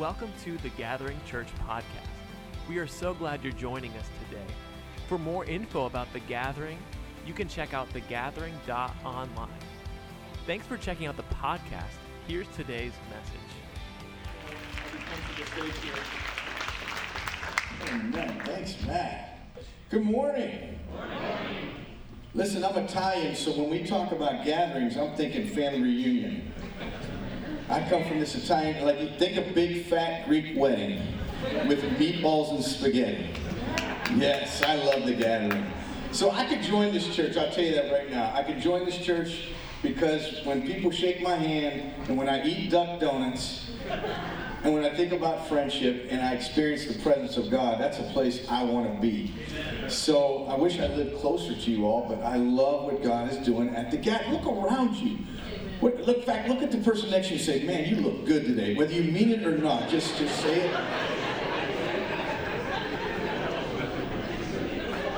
Welcome to the Gathering Church podcast. We are so glad you're joining us today. For more info about the Gathering, you can check out thegathering.online. Thanks for checking out the podcast. Here's today's message. Amen. Thanks, Matt. Good morning. Listen, I'm Italian, so when we talk about gatherings, I'm thinking family reunion. I come from this Italian, like think a big fat Greek wedding with meatballs and spaghetti. Yes, I love the gathering. So I could join this church, I'll tell you that right now. I could join this church because when people shake my hand and when I eat duck donuts and when I think about friendship and I experience the presence of God, that's a place I want to be. So I wish I lived closer to you all, but I love what God is doing at the gap. Look around you. What, look, in fact, look at the person next to you and say, "Man, you look good today." Whether you mean it or not, just just say it.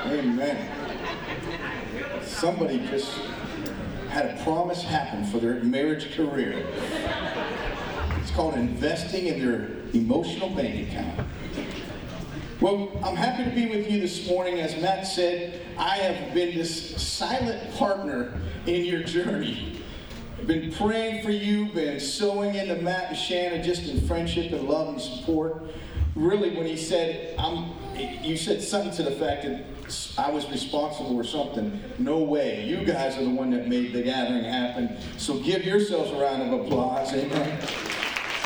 Amen. Somebody just had a promise happen for their marriage career. It's called investing in their emotional bank account. Well, I'm happy to be with you this morning. As Matt said, I have been this silent partner in your journey. Been praying for you, been sowing into Matt and Shannon just in friendship and love and support. Really, when he said, I'm, you said something to the fact that I was responsible or something. No way. You guys are the one that made the gathering happen. So give yourselves a round of applause. Amen.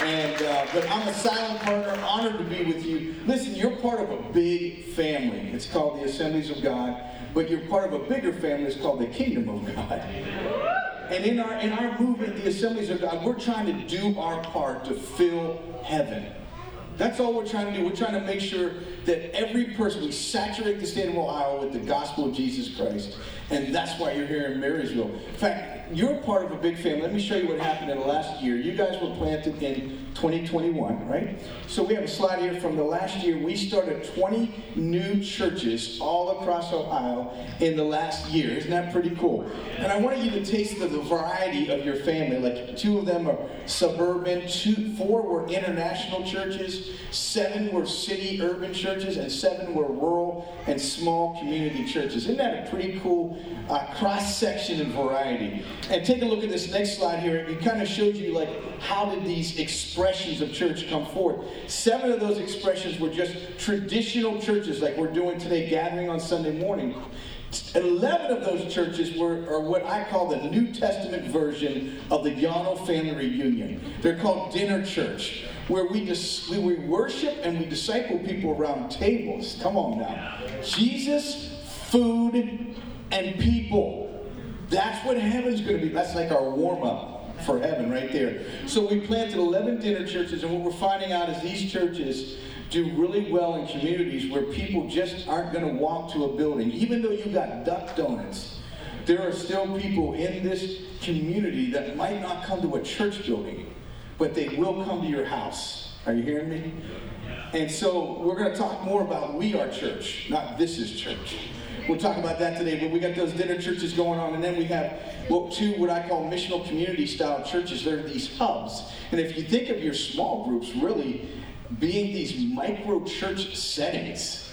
And uh, but I'm a silent partner, honored to be with you. Listen, you're part of a big family. It's called the Assemblies of God, but you're part of a bigger family. It's called the Kingdom of God. And in our in our movement, the Assemblies of God, we're trying to do our part to fill heaven. That's all we're trying to do. We're trying to make sure that every person, we saturate the state of Ohio with the gospel of Jesus Christ. And that's why you're here in Marysville. In fact, you're part of a big family. Let me show you what happened in the last year. You guys were planted in 2021, right? So we have a slide here from the last year. We started 20 new churches all across Ohio in the last year. Isn't that pretty cool? And I wanted you to taste the, the variety of your family. Like two of them are suburban, two, four were international churches, seven were city urban churches, and seven were rural and small community churches. Isn't that a pretty cool uh, cross section and variety? And take a look at this next slide here. It kind of shows you like how did these expressions of church come forth. Seven of those expressions were just traditional churches, like we're doing today, gathering on Sunday morning. 11 of those churches were are what I call the New Testament version of the Yanno family reunion. They're called dinner church, where we just we worship and we disciple people around tables. Come on now. Jesus, food, and people. That's what heaven's going to be. That's like our warm up for heaven right there. So we planted 11 dinner churches, and what we're finding out is these churches do really well in communities where people just aren't going to walk to a building. Even though you got duck donuts, there are still people in this community that might not come to a church building, but they will come to your house. Are you hearing me? And so we're going to talk more about we are church, not this is church. We'll talk about that today, but we got those dinner churches going on, and then we have what two what I call missional community style churches. They're these hubs. And if you think of your small groups really being these micro church settings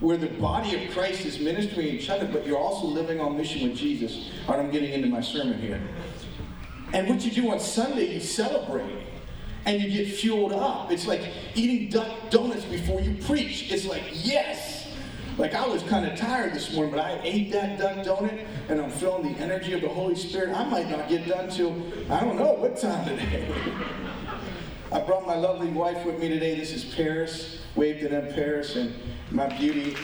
where the body of Christ is ministering each other, but you're also living on mission with Jesus. All right, I'm getting into my sermon here. And what you do on Sunday, you celebrate and you get fueled up. It's like eating duck donuts before you preach. It's like, yes, like I was kind of tired this morning, but I ate that duck donut and I'm feeling the energy of the Holy Spirit. I might not get done till I don't know what time today. I brought my lovely wife with me today. This is Paris. Waved to them, Paris, and my beauty.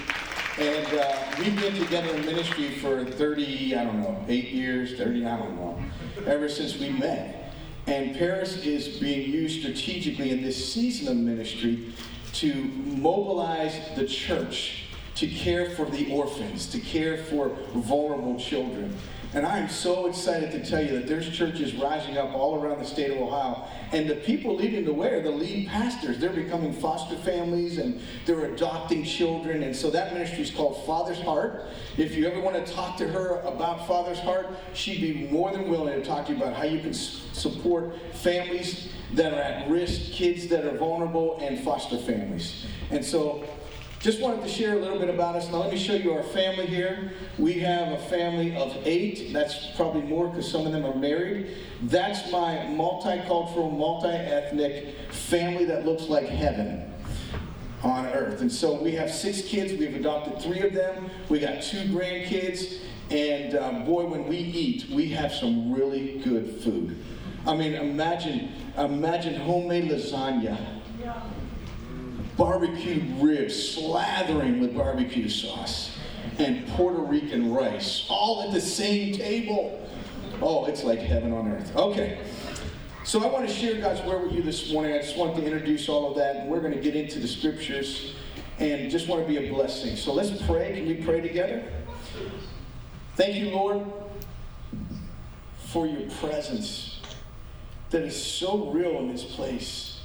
And uh, we've been together in ministry for 30, I don't know, eight years, 30, I don't know, ever since we met. And Paris is being used strategically in this season of ministry to mobilize the church to care for the orphans, to care for vulnerable children. And I am so excited to tell you that there's churches rising up all around the state of Ohio. And the people leading the way are the lead pastors. They're becoming foster families and they're adopting children. And so that ministry is called Father's Heart. If you ever want to talk to her about Father's Heart, she'd be more than willing to talk to you about how you can support families that are at risk, kids that are vulnerable, and foster families. And so just wanted to share a little bit about us. Now, let me show you our family here. We have a family of eight. That's probably more because some of them are married. That's my multicultural, multi ethnic family that looks like heaven on earth. And so we have six kids. We've adopted three of them. We got two grandkids. And um, boy, when we eat, we have some really good food. I mean, imagine, imagine homemade lasagna. Yeah barbecued ribs slathering with barbecue sauce and Puerto Rican rice, all at the same table. Oh, it's like heaven on earth. Okay. So I want to share God's word with you this morning. I just want to introduce all of that, and we're going to get into the scriptures and just want to be a blessing. So let's pray. Can we pray together? Thank you, Lord, for your presence that is so real in this place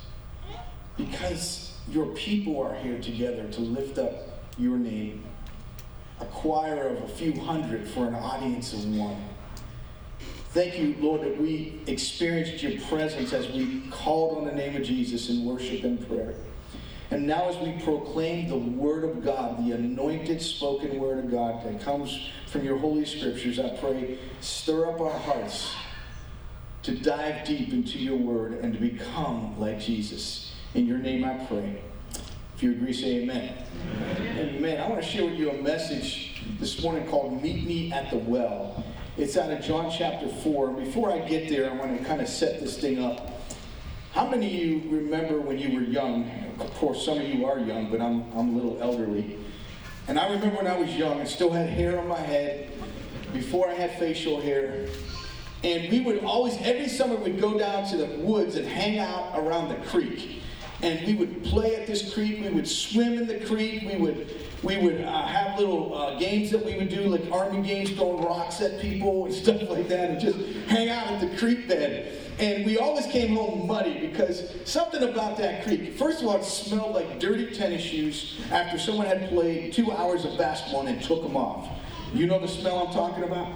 because your people are here together to lift up your name. A choir of a few hundred for an audience of one. Thank you, Lord, that we experienced your presence as we called on the name of Jesus in worship and prayer. And now, as we proclaim the Word of God, the anointed spoken Word of God that comes from your Holy Scriptures, I pray, stir up our hearts to dive deep into your Word and to become like Jesus. In your name I pray. If you agree, say amen. Amen. amen. I want to share with you a message this morning called Meet Me at the Well. It's out of John chapter 4. Before I get there, I want to kind of set this thing up. How many of you remember when you were young? Of course, some of you are young, but I'm, I'm a little elderly. And I remember when I was young and still had hair on my head before I had facial hair. And we would always, every summer, we'd go down to the woods and hang out around the creek and we would play at this creek. We would swim in the creek. We would we would uh, have little uh, games that we would do, like army games, throwing rocks at people and stuff like that, and just hang out at the creek bed. And we always came home muddy because something about that creek. First of all, it smelled like dirty tennis shoes after someone had played two hours of basketball and took them off. You know the smell I'm talking about?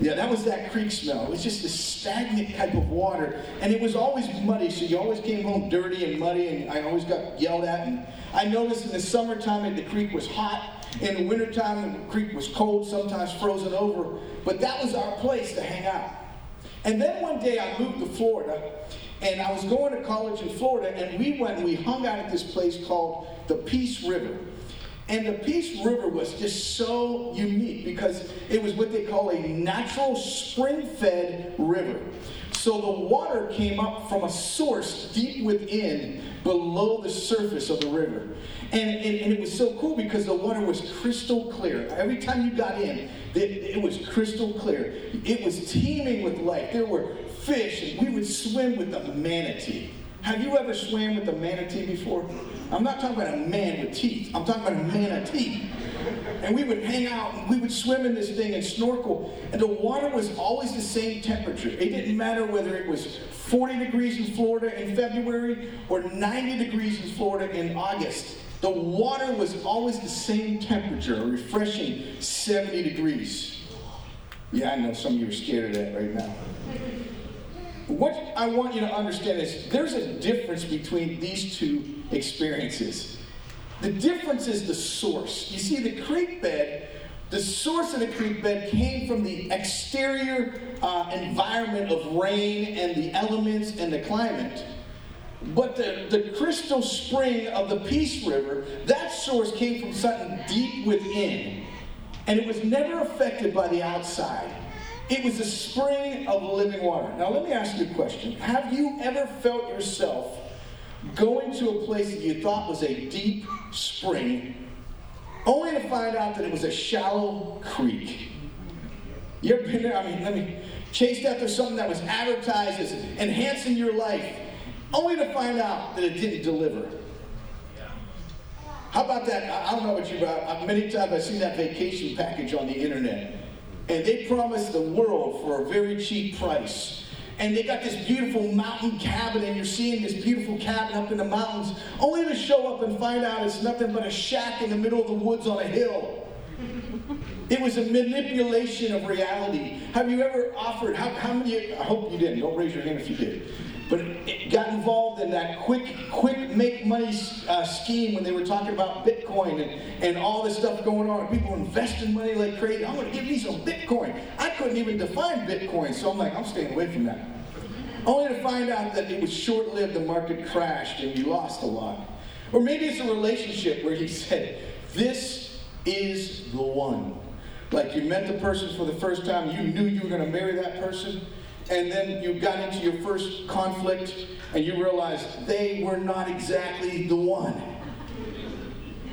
Yeah, that was that creek smell. It was just a stagnant type of water. And it was always muddy, so you always came home dirty and muddy, and I always got yelled at. And I noticed in the summertime that the creek was hot. In the wintertime, the creek was cold, sometimes frozen over. But that was our place to hang out. And then one day I moved to Florida, and I was going to college in Florida, and we went and we hung out at this place called the Peace River. And the Peace River was just so unique because it was what they call a natural spring fed river. So the water came up from a source deep within, below the surface of the river. And, and, and, it was so cool because the water was crystal clear. Every time you got in, it, it was crystal clear. It was teeming with life. There were fish, and we would swim with the manatee. Have you ever swam with a manatee before? I'm not talking about a man with teeth. I'm talking about a manatee. And we would hang out and we would swim in this thing and snorkel. And the water was always the same temperature. It didn't matter whether it was 40 degrees in Florida in February or 90 degrees in Florida in August. The water was always the same temperature, a refreshing 70 degrees. Yeah, I know some of you are scared of that right now. What I want you to understand is there's a difference between these two experiences. The difference is the source. You see, the creek bed, the source of the creek bed came from the exterior uh, environment of rain and the elements and the climate. But the, the crystal spring of the Peace River, that source came from something deep within. And it was never affected by the outside. It was a spring of living water. Now, let me ask you a question. Have you ever felt yourself going to a place that you thought was a deep spring, only to find out that it was a shallow creek? You ever been there? I mean, let me chased after something that was advertised as enhancing your life, only to find out that it didn't deliver. How about that? I don't know what you about. Many times I've seen that vacation package on the internet and they promised the world for a very cheap price. And they got this beautiful mountain cabin, and you're seeing this beautiful cabin up in the mountains, only to show up and find out it's nothing but a shack in the middle of the woods on a hill. It was a manipulation of reality. Have you ever offered, how, how many, I hope you didn't, don't raise your hand if you did, but it got involved in that quick, quick make money uh, scheme when they were talking about Bitcoin and, and all this stuff going on. People investing money like crazy. I'm going to give me some Bitcoin. I couldn't even define Bitcoin, so I'm like, I'm staying away from that. Only to find out that it was short lived, the market crashed, and you lost a lot. Or maybe it's a relationship where you said, This is the one. Like you met the person for the first time, you knew you were going to marry that person, and then you got into your first conflict and you realized they were not exactly the one.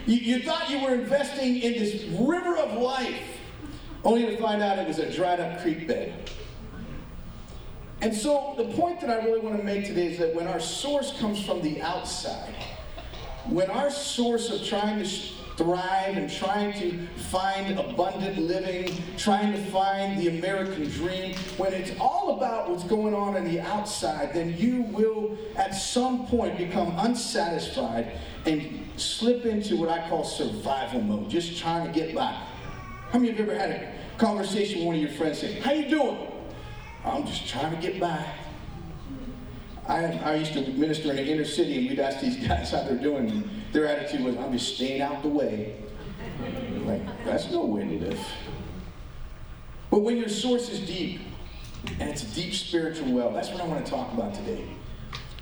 You, you thought you were investing in this river of life, only to find out it was a dried up creek bed. And so, the point that I really want to make today is that when our source comes from the outside, when our source of trying to thrive and trying to find abundant living, trying to find the American dream, when it's all about what's going on on the outside, then you will at some point become unsatisfied and slip into what I call survival mode, just trying to get by. How many of you ever had a conversation with one of your friends saying, How you doing? I'm just trying to get by. I, I used to minister in the inner city, and we'd ask these guys how they're doing. Their attitude was, I'm just staying out the way. Like, that's no way to live. But when your source is deep, and it's a deep spiritual well, that's what I want to talk about today.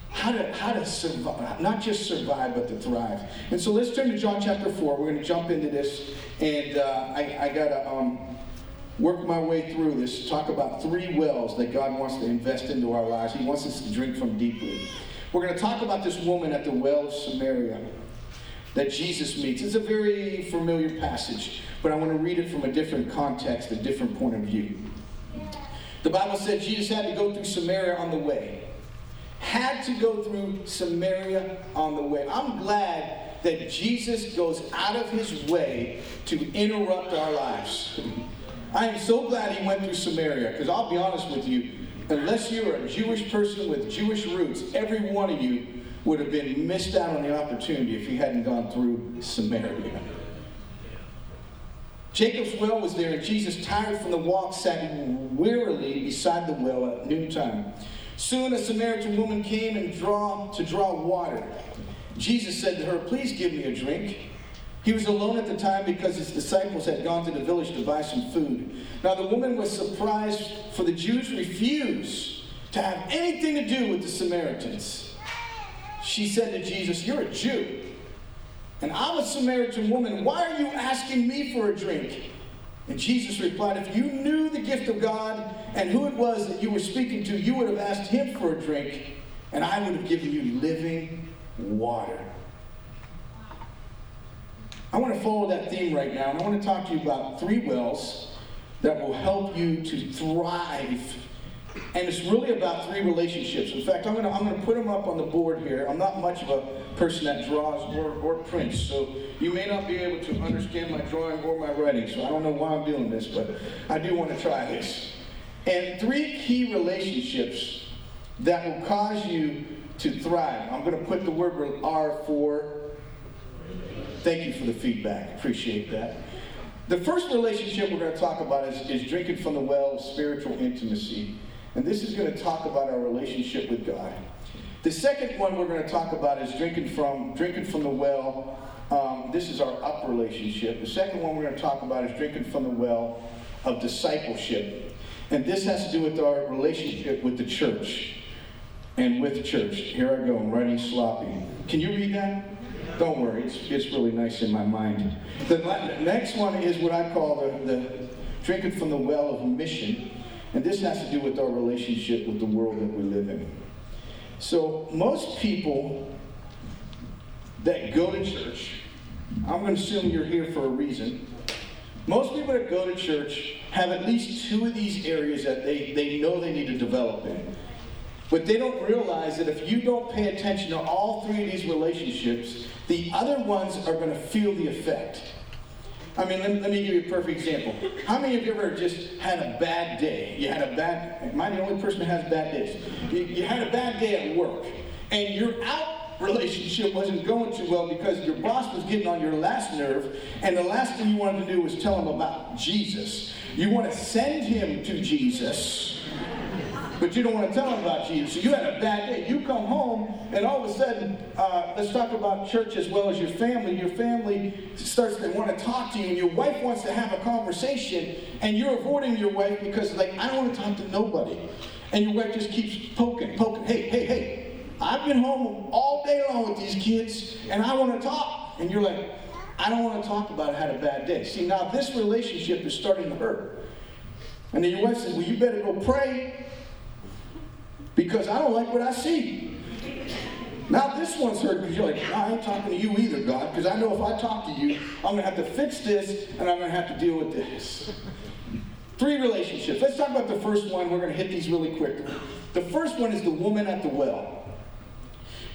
How to, how to survive, not just survive, but to thrive. And so let's turn to John chapter 4. We're going to jump into this. And uh, I, I got to um, work my way through this, talk about three wells that God wants to invest into our lives. He wants us to drink from deeply. We're going to talk about this woman at the well of Samaria that Jesus meets. It's a very familiar passage, but I want to read it from a different context, a different point of view. The Bible said Jesus had to go through Samaria on the way. Had to go through Samaria on the way. I'm glad that Jesus goes out of his way to interrupt our lives. I am so glad he went through Samaria, because I'll be honest with you, unless you're a Jewish person with Jewish roots, every one of you would have been missed out on the opportunity if he hadn't gone through Samaria. Jacob's well was there, and Jesus, tired from the walk, sat wearily beside the well at noontime. Soon a Samaritan woman came and draw, to draw water. Jesus said to her, Please give me a drink. He was alone at the time because his disciples had gone to the village to buy some food. Now the woman was surprised, for the Jews refused to have anything to do with the Samaritans she said to Jesus, You're a Jew, and I'm a Samaritan woman. Why are you asking me for a drink? And Jesus replied, If you knew the gift of God and who it was that you were speaking to, you would have asked him for a drink, and I would have given you living water. I want to follow that theme right now, and I want to talk to you about three wells that will help you to thrive and it's really about three relationships. In fact, I'm going to I'm gonna put them up on the board here. I'm not much of a person that draws or, or prints, so you may not be able to understand my drawing or my writing, so I don't know why I'm doing this, but I do want to try this. And three key relationships that will cause you to thrive. I'm going to put the word R for. Thank you for the feedback. Appreciate that. The first relationship we're going to talk about is, is drinking from the well of spiritual intimacy. And this is going to talk about our relationship with God. The second one we're going to talk about is drinking from drinking from the well. Um, this is our up relationship. The second one we're going to talk about is drinking from the well of discipleship. And this has to do with our relationship with the church and with church. Here I go, I'm writing sloppy. Can you read that? Don't worry, it's, it's really nice in my mind. The next one is what I call the, the drinking from the well of mission. And this has to do with our relationship with the world that we live in. So, most people that go to church, I'm going to assume you're here for a reason. Most people that go to church have at least two of these areas that they, they know they need to develop in. But they don't realize that if you don't pay attention to all three of these relationships, the other ones are going to feel the effect. I mean, let, let, me give you a perfect example. How many of you ever just had a bad day? You had a bad, am I the only person that has bad days? You, you had a bad day at work, and your out relationship wasn't going too well because your boss was getting on your last nerve, and the last thing you wanted to do was tell him about Jesus. You want to send him to Jesus but you don't want to tell them about Jesus. So you had a bad day. You come home, and all of a sudden, uh, let's talk about church as well as your family. Your family starts to want to talk to you, and your wife wants to have a conversation, and you're avoiding your wife because, like, I don't want to talk to nobody. And your wife just keeps poking, poking. Hey, hey, hey, I've been home all day long with these kids, and I want to talk. And you're like, I don't want to talk about it. I had a bad day. See, now this relationship is starting to hurt. And then your wife says, Well, you better go pray because I don't like what I see. Now this one's hurt because you're like, I ain't talking to you either, God, because I know if I talk to you, I'm going to have to fix this and I'm going to have to deal with this. Three relationships. Let's talk about the first one. We're going to hit these really quick. The first one is the woman at the well.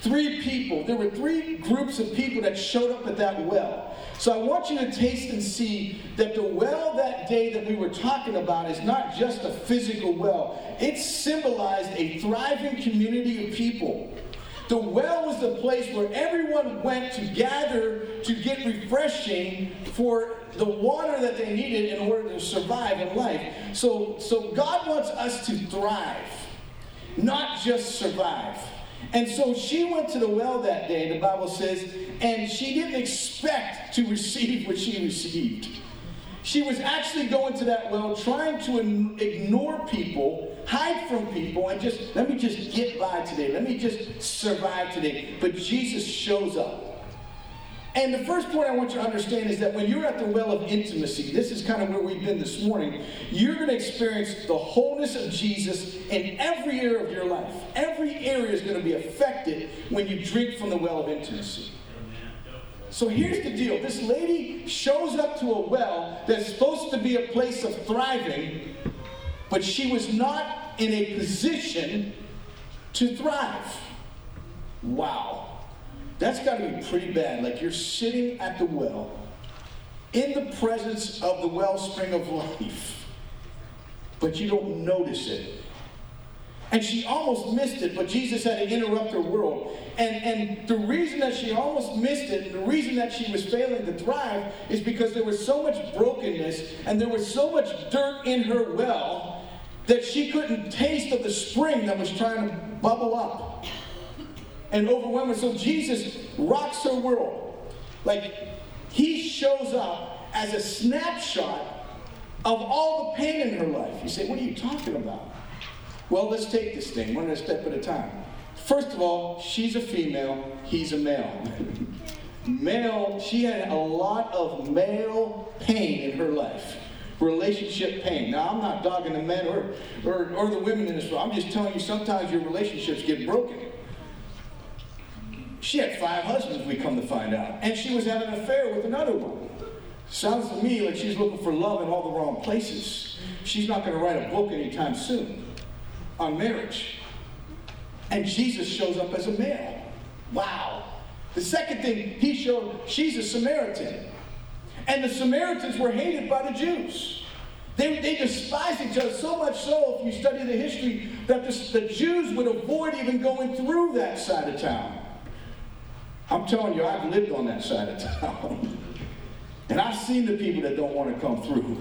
Three people. There were three groups of people that showed up at that well. So I want you to taste and see that the well that day that we were talking about is not just a physical well, it symbolized a thriving community of people. The well was the place where everyone went to gather to get refreshing for the water that they needed in order to survive in life. So, so God wants us to thrive, not just survive. And so she went to the well that day, the Bible says, and she didn't expect to receive what she received. She was actually going to that well trying to ignore people, hide from people, and just, let me just get by today. Let me just survive today. But Jesus shows up. And the first point I want you to understand is that when you're at the well of intimacy, this is kind of where we've been this morning, you're going to experience the wholeness of Jesus in every area of your life. Every area is going to be affected when you drink from the well of intimacy. So here's the deal this lady shows up to a well that's supposed to be a place of thriving, but she was not in a position to thrive. Wow. That's got to be pretty bad. Like you're sitting at the well in the presence of the wellspring of life, but you don't notice it. And she almost missed it, but Jesus had to interrupt her world. And, and the reason that she almost missed it, the reason that she was failing to thrive, is because there was so much brokenness and there was so much dirt in her well that she couldn't taste of the spring that was trying to bubble up and overwhelm her. So Jesus rocks her world. Like he shows up as a snapshot of all the pain in her life. You say, what are you talking about? Well, let's take this thing one step at a time. First of all, she's a female, he's a male. male, she had a lot of male pain in her life relationship pain. Now, I'm not dogging the men or, or, or the women in this room. I'm just telling you sometimes your relationships get broken. She had five husbands, we come to find out. And she was having an affair with another one. Sounds to me like she's looking for love in all the wrong places. She's not going to write a book anytime soon on marriage. And Jesus shows up as a male. Wow. The second thing he showed, she's a Samaritan. And the Samaritans were hated by the Jews. They, they despised each other so much so, if you study the history, that the, the Jews would avoid even going through that side of town. I'm telling you, I've lived on that side of town. and I've seen the people that don't want to come through.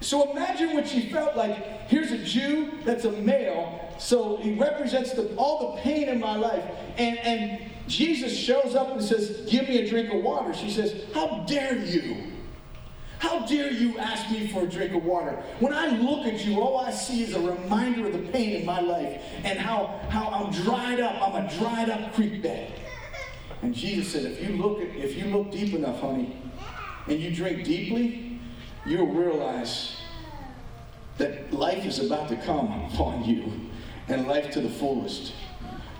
So imagine what she felt like. Here's a Jew that's a male, so he represents the, all the pain in my life. And, and Jesus shows up and says, Give me a drink of water. She says, How dare you? How dare you ask me for a drink of water? When I look at you, all I see is a reminder of the pain in my life and how, how I'm dried up. I'm a dried up creek bed. And Jesus said, if you look at, if you look deep enough, honey, and you drink deeply, you'll realize that life is about to come upon you and life to the fullest.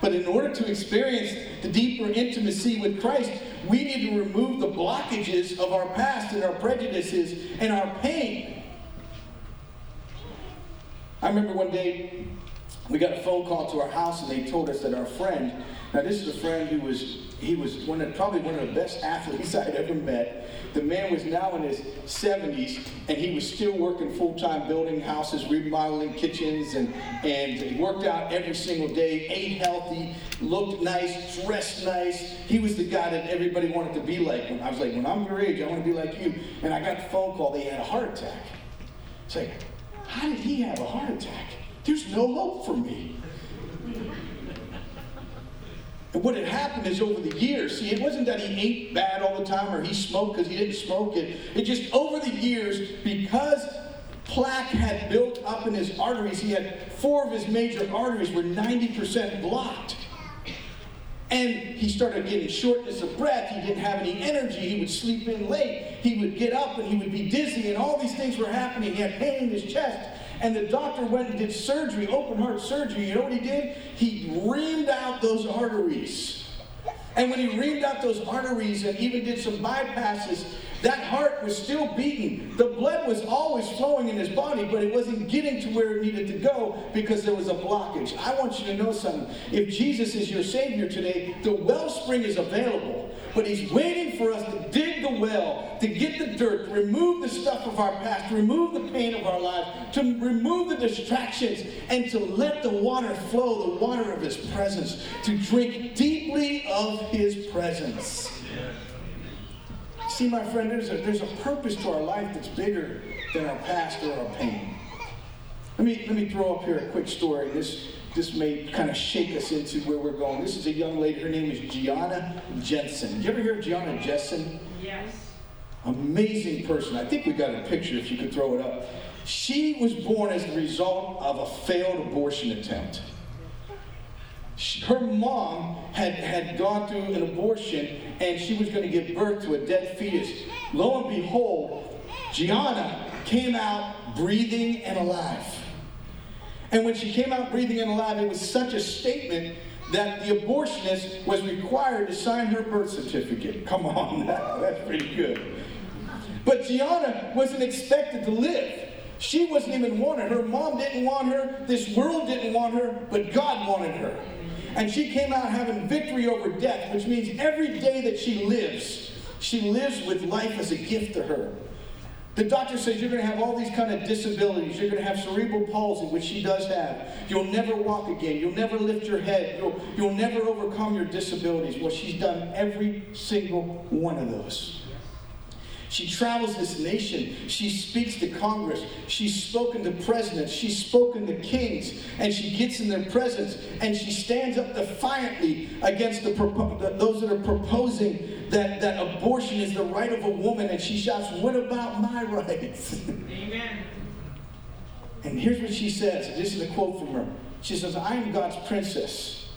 But in order to experience the deeper intimacy with Christ, we need to remove the blockages of our past and our prejudices and our pain. I remember one day we got a phone call to our house and they told us that our friend, now this is a friend who was, he was one of, probably one of the best athletes I had ever met. The man was now in his 70s and he was still working full time building houses, remodeling kitchens, and, and worked out every single day, ate healthy, looked nice, dressed nice. He was the guy that everybody wanted to be like. When I was like, when I'm your age, I want to be like you. And I got the phone call, they had a heart attack. It's like, how did he have a heart attack? There's no hope for me. And what had happened is over the years, see, it wasn't that he ate bad all the time or he smoked because he didn't smoke it. It just over the years, because plaque had built up in his arteries, he had four of his major arteries were 90% blocked. And he started getting shortness of breath. He didn't have any energy. He would sleep in late. He would get up and he would be dizzy, and all these things were happening. He had pain in his chest. And the doctor went and did surgery, open heart surgery. You know what he did? He reamed out those arteries. And when he reamed out those arteries and even did some bypasses, that heart was still beating. The blood was always flowing in his body, but it wasn't getting to where it needed to go because there was a blockage. I want you to know something. If Jesus is your Savior today, the wellspring is available, but He's waiting for us to dig the well, to get the dirt, to remove the stuff of our past, to remove the pain of our lives, to remove the distractions, and to let the water flow, the water of His presence, to drink deeply of His presence. See, my friend, there's a, there's a purpose to our life that's bigger than our past or our pain. Let me, let me throw up here a quick story. This, this may kind of shake us into where we're going. This is a young lady. Her name is Gianna Jessen. Did you ever hear of Gianna Jessen? Yes. Amazing person. I think we got a picture if you could throw it up. She was born as the result of a failed abortion attempt her mom had, had gone through an abortion and she was going to give birth to a dead fetus. Lo and behold, Gianna came out breathing and alive. And when she came out breathing and alive, it was such a statement that the abortionist was required to sign her birth certificate. Come on that's pretty good. But Gianna wasn't expected to live. She wasn't even wanted. Her mom didn't want her. This world didn't want her, but God wanted her. And she came out having victory over death, which means every day that she lives, she lives with life as a gift to her. The doctor says you're going to have all these kind of disabilities. You're going to have cerebral palsy, which she does have. You'll never walk again. You'll never lift your head. You'll, you'll never overcome your disabilities. Well, she's done every single one of those. She travels this nation. She speaks to Congress. She's spoken to presidents. She's spoken to kings. And she gets in their presence and she stands up defiantly against the, those that are proposing that, that abortion is the right of a woman. And she shouts, What about my rights? Amen. And here's what she says. This is a quote from her. She says, I am God's princess,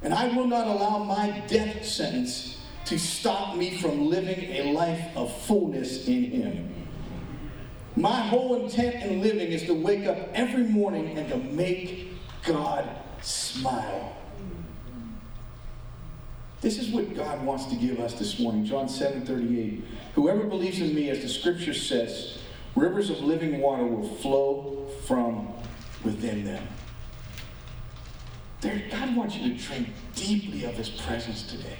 and I will not allow my death sentence to stop me from living a life of fullness in Him. My whole intent in living is to wake up every morning and to make God smile. This is what God wants to give us this morning. John 7 38. Whoever believes in me, as the scripture says, rivers of living water will flow from within them. There, God wants you to drink deeply of his presence today.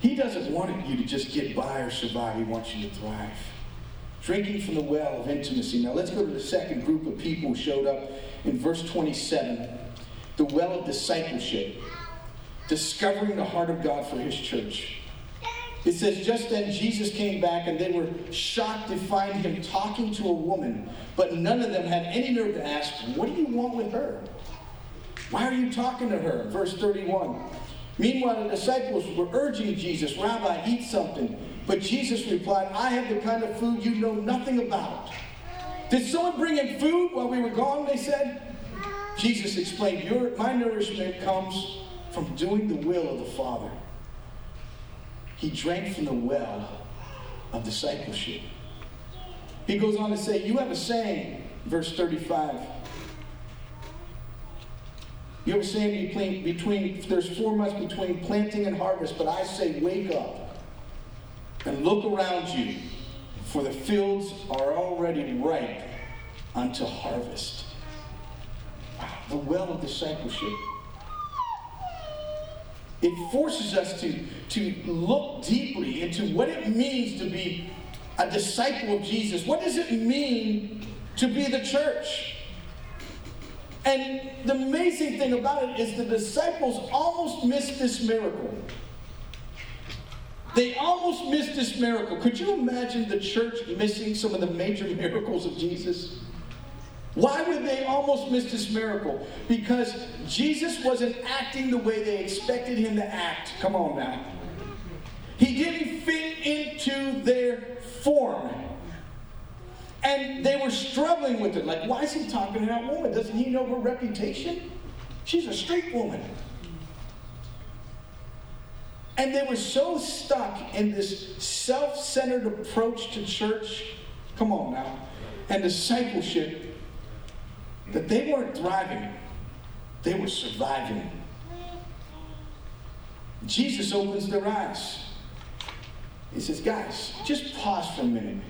He doesn't want you to just get by or survive. He wants you to thrive. Drinking from the well of intimacy. Now let's go to the second group of people who showed up in verse 27. The well of discipleship. Discovering the heart of God for his church. It says, just then Jesus came back and they were shocked to find him talking to a woman, but none of them had any nerve to ask, What do you want with her? Why are you talking to her? Verse 31. Meanwhile, the disciples were urging Jesus, Rabbi, eat something. But Jesus replied, I have the kind of food you know nothing about. Did someone bring in food while we were gone? They said. Jesus explained, Your, My nourishment comes from doing the will of the Father. He drank from the well of discipleship. He goes on to say, You have a saying, verse 35. You ever saying between, between, there's four months between planting and harvest, but I say, wake up and look around you, for the fields are already ripe unto harvest. Wow. the well of discipleship. It forces us to, to look deeply into what it means to be a disciple of Jesus. What does it mean to be the church? And the amazing thing about it is the disciples almost missed this miracle. They almost missed this miracle. Could you imagine the church missing some of the major miracles of Jesus? Why would they almost miss this miracle? Because Jesus wasn't acting the way they expected him to act. Come on now. He didn't fit into their form. And they were struggling with it. Like, why is he talking to that woman? Doesn't he know her reputation? She's a street woman. And they were so stuck in this self centered approach to church, come on now, and discipleship, that they weren't thriving, they were surviving. Jesus opens their eyes. He says, Guys, just pause for a minute.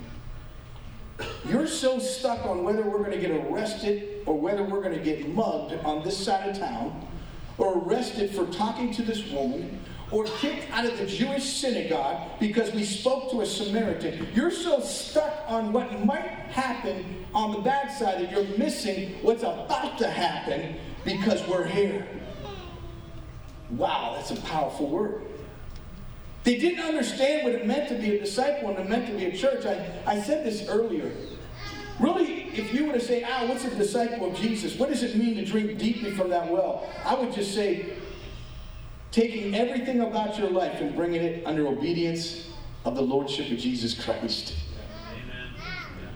You're so stuck on whether we're going to get arrested or whether we're going to get mugged on this side of town, or arrested for talking to this woman, or kicked out of the Jewish synagogue because we spoke to a Samaritan. You're so stuck on what might happen on the bad side that you're missing what's about to happen because we're here. Wow, that's a powerful word. They didn't understand what it meant to be a disciple and it meant to be a church. I, I said this earlier. Really, if you were to say, ah, what's a disciple of Jesus? What does it mean to drink deeply from that well? I would just say, taking everything about your life and bringing it under obedience of the Lordship of Jesus Christ. Amen.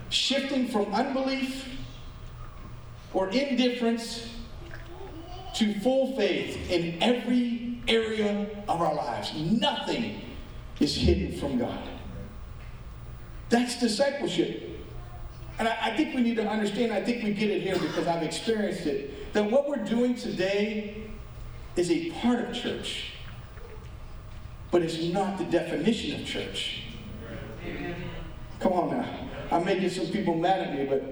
Shifting from unbelief or indifference to full faith in every area of our lives. Nothing is hidden from God. That's discipleship. And I, I, think we need to understand, I think we get it here because I've experienced it, that what we're doing today is a part of church, but it's not the definition of church. Come on now. I'm making some people mad at me, but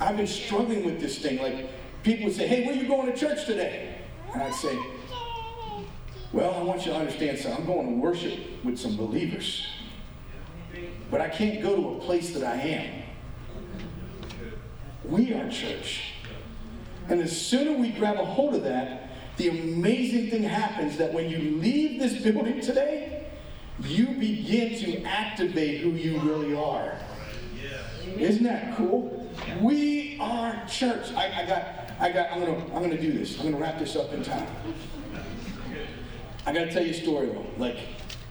I've been struggling with this thing. Like, people say, Hey, where you going to church today? And I'd say, Well, I want you to understand something. I'm going to worship with some believers. But I can't go to a place that I am. We are church. And the sooner we grab a hold of that, the amazing thing happens that when you leave this building today, you begin to activate who you really are. Isn't that cool? We are church. I, I got, I got. I'm gonna, I'm gonna do this. I'm gonna wrap this up in time. I gotta tell you a story though. Like,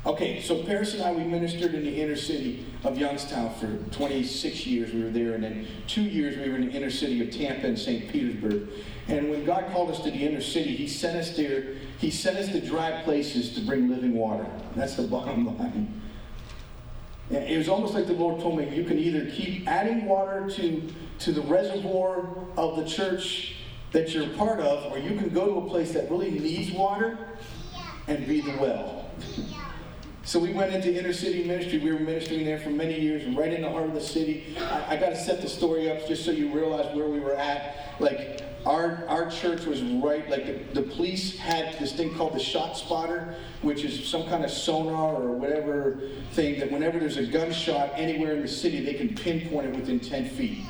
okay, so Paris and I, we ministered in the inner city of Youngstown for 26 years. We were there, and then two years we were in the inner city of Tampa and St. Petersburg. And when God called us to the inner city, He sent us there. He sent us to dry places to bring living water. That's the bottom line. It was almost like the Lord told me, you can either keep adding water to, to the reservoir of the church that you're part of, or you can go to a place that really needs water and be the well. So we went into inner city ministry. We were ministering there for many years, right in the heart of the city. I, I got to set the story up just so you realize where we were at. Like our, our church was right, like the, the police had this thing called the shot spotter, which is some kind of sonar or whatever thing that whenever there's a gunshot anywhere in the city, they can pinpoint it within 10 feet.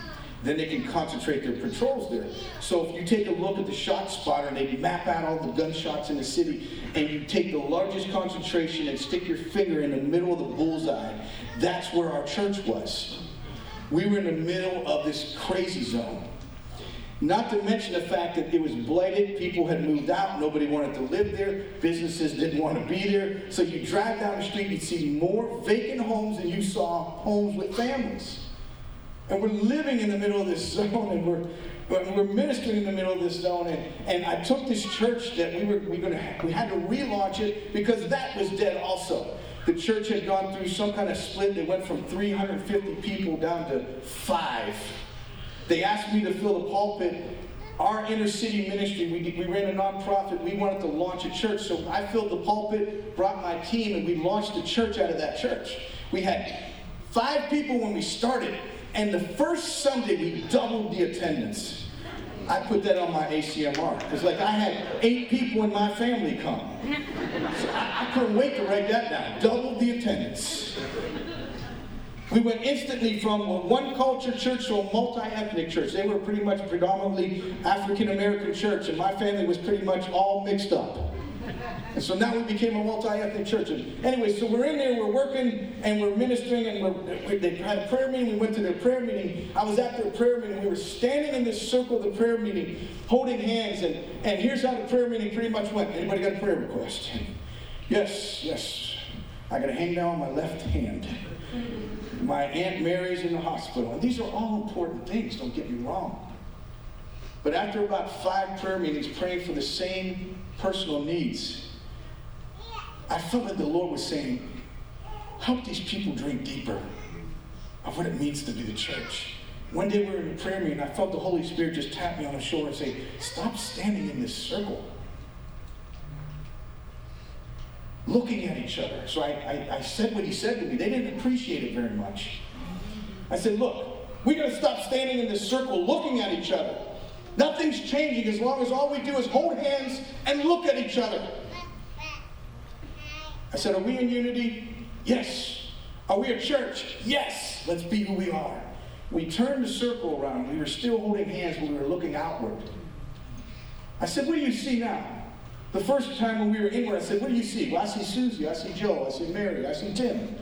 Then they can concentrate their patrols there. So if you take a look at the shot spotter and they map out all the gunshots in the city, and you take the largest concentration and stick your finger in the middle of the bullseye, that's where our church was. We were in the middle of this crazy zone. Not to mention the fact that it was blighted, people had moved out, nobody wanted to live there, businesses didn't want to be there. So you drive down the street, you see more vacant homes than you saw homes with families. And we're living in the middle of this zone, and we're we're ministering in the middle of this zone, and, and I took this church that we were we gonna we had to relaunch it because that was dead also. The church had gone through some kind of split. They went from 350 people down to five. They asked me to fill the pulpit. Our inner city ministry, we, we ran a nonprofit. We wanted to launch a church. So I filled the pulpit, brought my team, and we launched a church out of that church. We had five people when we started. And the first Sunday, we doubled the attendance. I put that on my ACMR. Because, like, I had eight people in my family come. So I, I couldn't wait to write that down. Doubled the attendance. We went instantly from a one culture church to a multi ethnic church. They were pretty much predominantly African American church, and my family was pretty much all mixed up. And so now we became a multi-ethnic church. And anyway, so we're in there, we're working, and we're ministering, and we're, they had a prayer meeting. We went to their prayer meeting. I was at their prayer meeting. We were standing in this circle of the prayer meeting, holding hands. And, and here's how the prayer meeting pretty much went. Anybody got a prayer request? Yes, yes. I got a hang down on my left hand. My Aunt Mary's in the hospital. And these are all important things, don't get me wrong. But after about five prayer meetings praying for the same personal needs, I felt that the Lord was saying, help these people drink deeper of what it means to be the church. One day we were in a prayer meeting, I felt the Holy Spirit just tap me on the shoulder and say, Stop standing in this circle. Looking at each other. So I, I, I said what he said to me. They didn't appreciate it very much. I said, Look, we got to stop standing in this circle looking at each other. Nothing's changing as long as all we do is hold hands and look at each other. I said, Are we in unity? Yes. Are we a church? Yes. Let's be who we are. We turned the circle around. We were still holding hands, but we were looking outward. I said, What do you see now? The first time when we were inward, I said, What do you see? Well, I see Susie, I see Joe, I see Mary, I see Tim.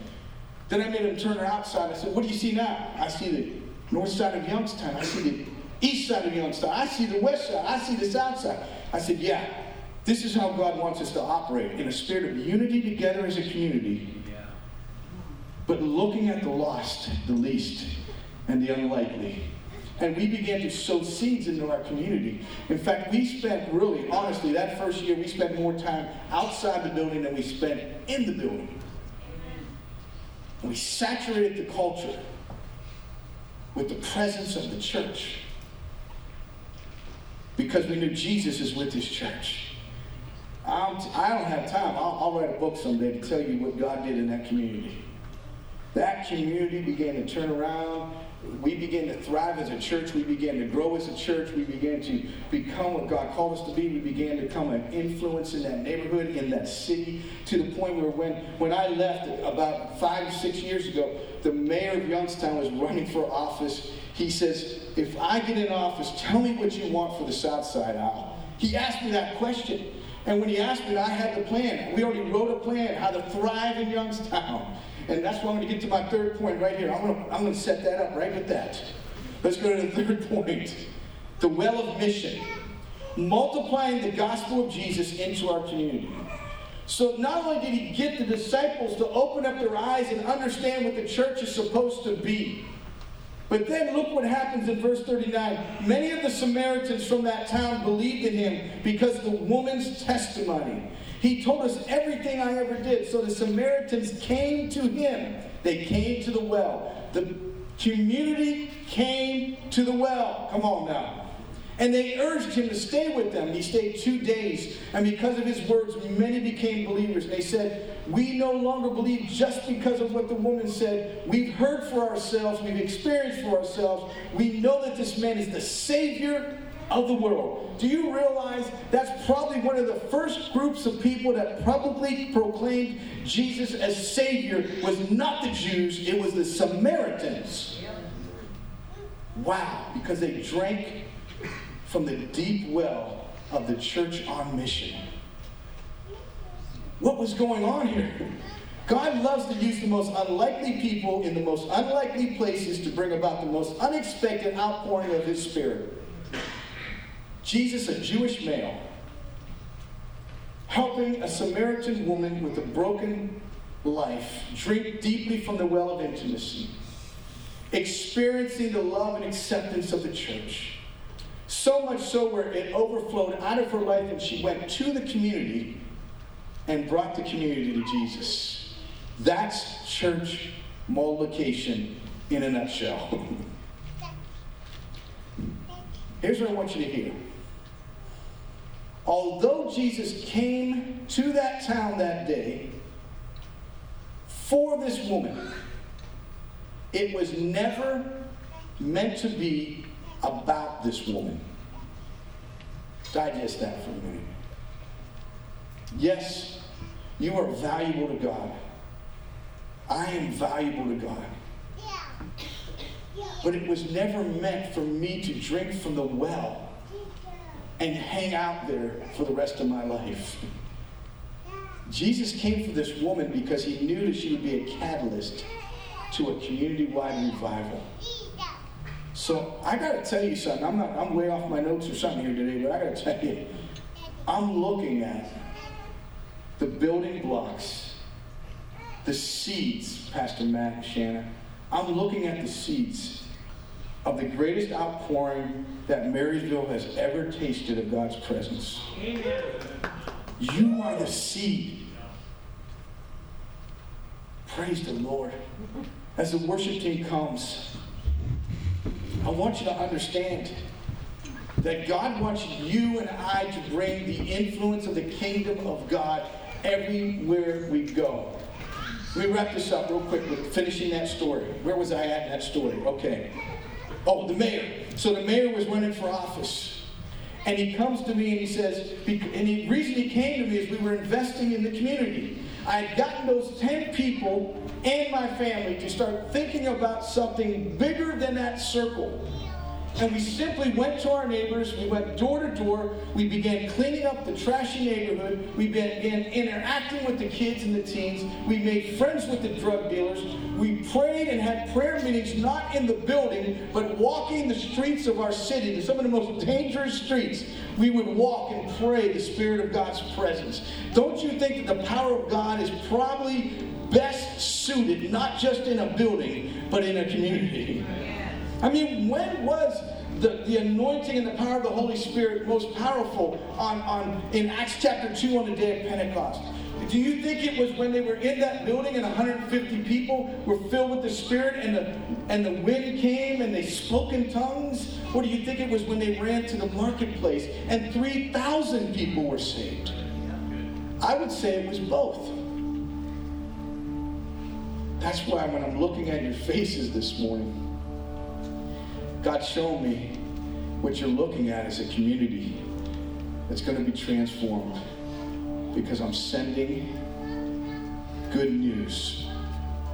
Then I made him turn her outside. I said, What do you see now? I see the north side of Youngstown. I see the east side of Youngstown. I see the west side. I see the south side. I said, Yeah, this is how God wants us to operate in a spirit of unity together as a community, but looking at the lost, the least, and the unlikely. And we began to sow seeds into our community. In fact, we spent really, honestly, that first year, we spent more time outside the building than we spent in the building. And we saturated the culture with the presence of the church because we knew Jesus is with his church. I do not have time. I'll, I'll write a book someday to tell you what God did in that community. That community began to turn around. We began to thrive as a church. We began to grow as a church. We began to become what God called us to be. We began to become an influence in that neighborhood, in that city, to the point where when, when I left about five, or six years ago, the mayor of Youngstown was running for office. He says, If I get in office, tell me what you want for the South Side Aisle. He asked me that question. And when he asked me, I had the plan. We already wrote a plan how to thrive in Youngstown. And that's why I'm going to get to my third point right here. I'm going to, I'm going to set that up right with that. Let's go to the third point the well of mission. Multiplying the gospel of Jesus into our community. So not only did he get the disciples to open up their eyes and understand what the church is supposed to be, but then look what happens in verse 39. Many of the Samaritans from that town believed in him because the woman's testimony. He told us everything I ever did. So the Samaritans came to him. They came to the well. The community came to the well. Come on now. And they urged him to stay with them. He stayed two days. And because of his words, many became believers. And They said, We no longer believe just because of what the woman said. We've heard for ourselves, we've experienced for ourselves. We know that this man is the Savior of the world. Do you realize that's probably one of the first groups of people that publicly proclaimed Jesus as Savior was not the Jews, it was the Samaritans. Wow, because they drank from the deep well of the church on mission. What was going on here? God loves to use the most unlikely people in the most unlikely places to bring about the most unexpected outpouring of His Spirit. Jesus, a Jewish male, helping a Samaritan woman with a broken life drink deeply from the well of intimacy, experiencing the love and acceptance of the church so much so where it overflowed out of her life and she went to the community and brought the community to Jesus. That's church multiplication in a nutshell. Here's what I want you to hear. Although Jesus came to that town that day for this woman, it was never meant to be about this woman. digest that for a minute. Yes, you are valuable to God. I am valuable to God. But it was never meant for me to drink from the well and hang out there for the rest of my life. Jesus came for this woman because he knew that she would be a catalyst to a community wide revival. So I got to tell you something. I'm not. I'm way off my notes or something here today, but I got to tell you, I'm looking at the building blocks, the seeds, Pastor Matt, Shanna. I'm looking at the seeds of the greatest outpouring that Marysville has ever tasted of God's presence. Amen. You are the seed. Praise the Lord. As the worship team comes, I want you to understand that God wants you and I to bring the influence of the kingdom of God everywhere we go. Me wrap this up real quick with finishing that story. Where was I at in that story? Okay. Oh, the mayor. So the mayor was running for office. And he comes to me and he says, and the reason he came to me is we were investing in the community. I had gotten those 10 people and my family to start thinking about something bigger than that circle. And we simply went to our neighbors, we went door to door, we began cleaning up the trashy neighborhood, we began interacting with the kids and the teens, we made friends with the drug dealers, we prayed and had prayer meetings not in the building, but walking the streets of our city, some of the most dangerous streets. We would walk and pray the Spirit of God's presence. Don't you think that the power of God is probably best suited not just in a building, but in a community? I mean, when was the, the anointing and the power of the Holy Spirit most powerful on, on in Acts chapter 2 on the day of Pentecost? Do you think it was when they were in that building and 150 people were filled with the Spirit and the, and the wind came and they spoke in tongues? Or do you think it was when they ran to the marketplace and 3,000 people were saved? I would say it was both. That's why when I'm looking at your faces this morning, God showed me what you're looking at is a community that's going to be transformed because I'm sending good news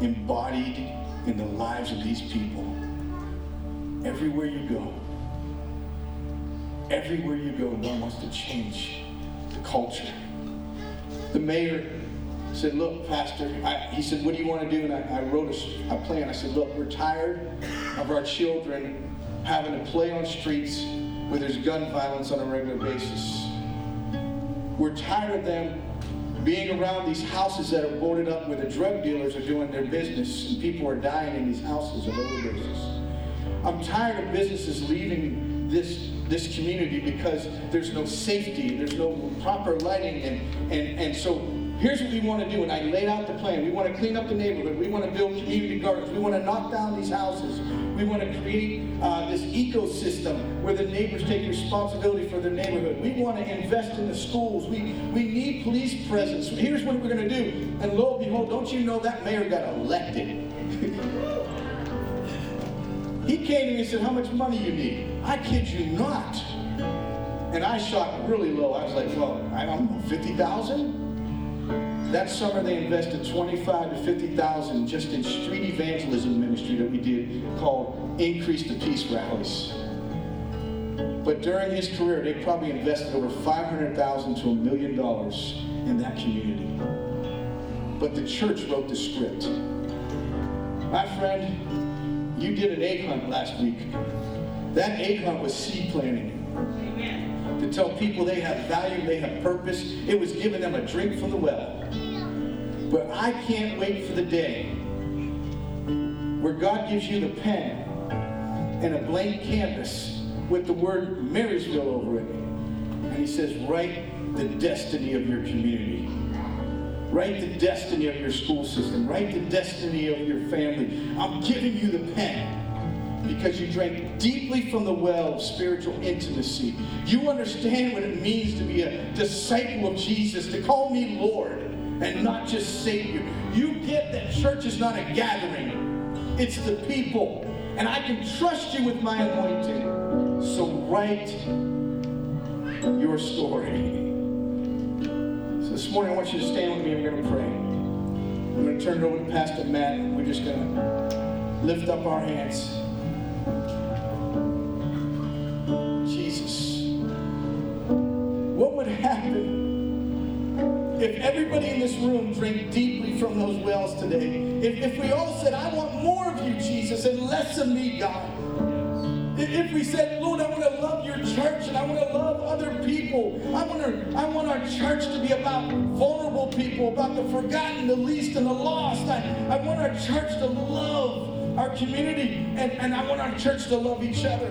embodied in the lives of these people. Everywhere you go, everywhere you go, one wants to change the culture. The mayor said, Look, Pastor, I, he said, What do you want to do? And I, I wrote a, a plan. I said, Look, we're tired of our children having to play on streets where there's gun violence on a regular basis. We're tired of them being around these houses that are boarded up where the drug dealers are doing their business and people are dying in these houses regular basis. I'm tired of businesses leaving this this community because there's no safety, there's no proper lighting, and and, and so here's what we want to do. And I laid out the plan. We want to clean up the neighborhood. We want to build community gardens. We want to knock down these houses. We want to create uh, this ecosystem where the neighbors take responsibility for their neighborhood. We want to invest in the schools. We, we need police presence. Here's what we're going to do. And lo and behold, don't you know that mayor got elected? he came to me and said, How much money you need? I kid you not. And I shot really low. I was like, Well, I don't know, 50,000? That summer they invested 25 to 50,000 just in street evangelism ministry that we did called Increase the Peace Rallies. But during his career, they probably invested over 500,000 to a million dollars in that community. But the church wrote the script. My friend, you did an egg hunt last week. That egg hunt was seed planting to tell people they have value, they have purpose. It was giving them a drink from the well. But I can't wait for the day where God gives you the pen and a blank canvas with the word Marysville over it. And he says, write the destiny of your community. Write the destiny of your school system. Write the destiny of your family. I'm giving you the pen because you drank deeply from the well of spiritual intimacy. You understand what it means to be a disciple of Jesus, to call me Lord and not just Savior. You get that church is not a gathering, it's the people. And I can trust you with my anointing. So write your story. So this morning, I want you to stand with me and we're going to pray. I'm going to turn it over to Pastor Matt. We're just going to lift up our hands. Jesus. What would happen if everybody in this room drank deeply from those wells today? If, if we all said, I want more of you, Jesus, and less of me, God. If we said, Lord, I want to love your church and I want to love other people. I want, to, I want our church to be about vulnerable people, about the forgotten, the least, and the lost. I, I want our church to love our community and, and I want our church to love each other.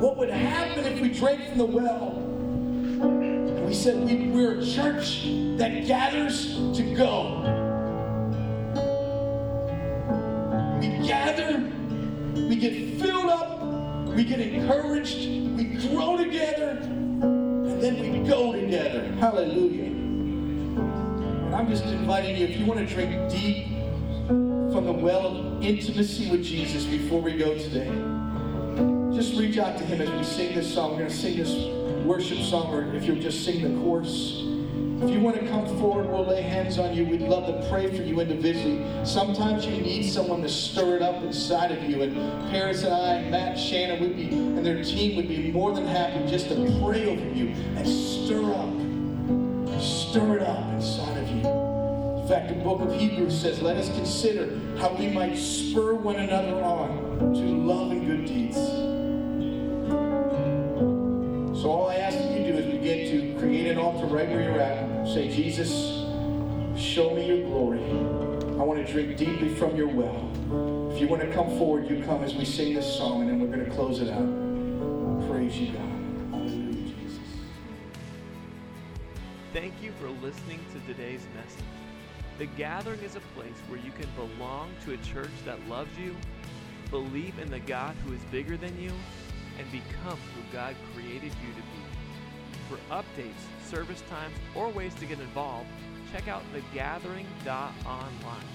What would happen if we drank from the well? We said we, we're a church that gathers to go. We gather, we get filled up, we get encouraged, we grow together, and then we go together. Hallelujah. And I'm just inviting you, if you want to drink deep from the well of intimacy with Jesus before we go today, just reach out to him as we sing this song. We're going to sing this worship song, or if you'll just sing the chorus. If you want to come forward, we'll lay hands on you. We'd love to pray for you individually. Sometimes you need someone to stir it up inside of you. And Paris and I, Matt, Shannon, would be, and their team would be more than happy just to pray over you and stir up, stir it up inside of you. In fact, the book of Hebrews says, let us consider how we might spur one another on to love and good deeds. So all I ask that you do is begin to create an altar right where you're at. Say, Jesus, show me your glory. I want to drink deeply from your well. If you want to come forward, you come as we sing this song, and then we're going to close it out. Praise you, God. Jesus. Thank you for listening to today's message. The Gathering is a place where you can belong to a church that loves you, believe in the God who is bigger than you, and become who God created you to be. For updates, service times, or ways to get involved, check out thegathering.online.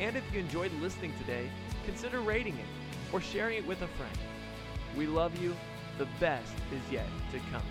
And if you enjoyed listening today, consider rating it or sharing it with a friend. We love you. The best is yet to come.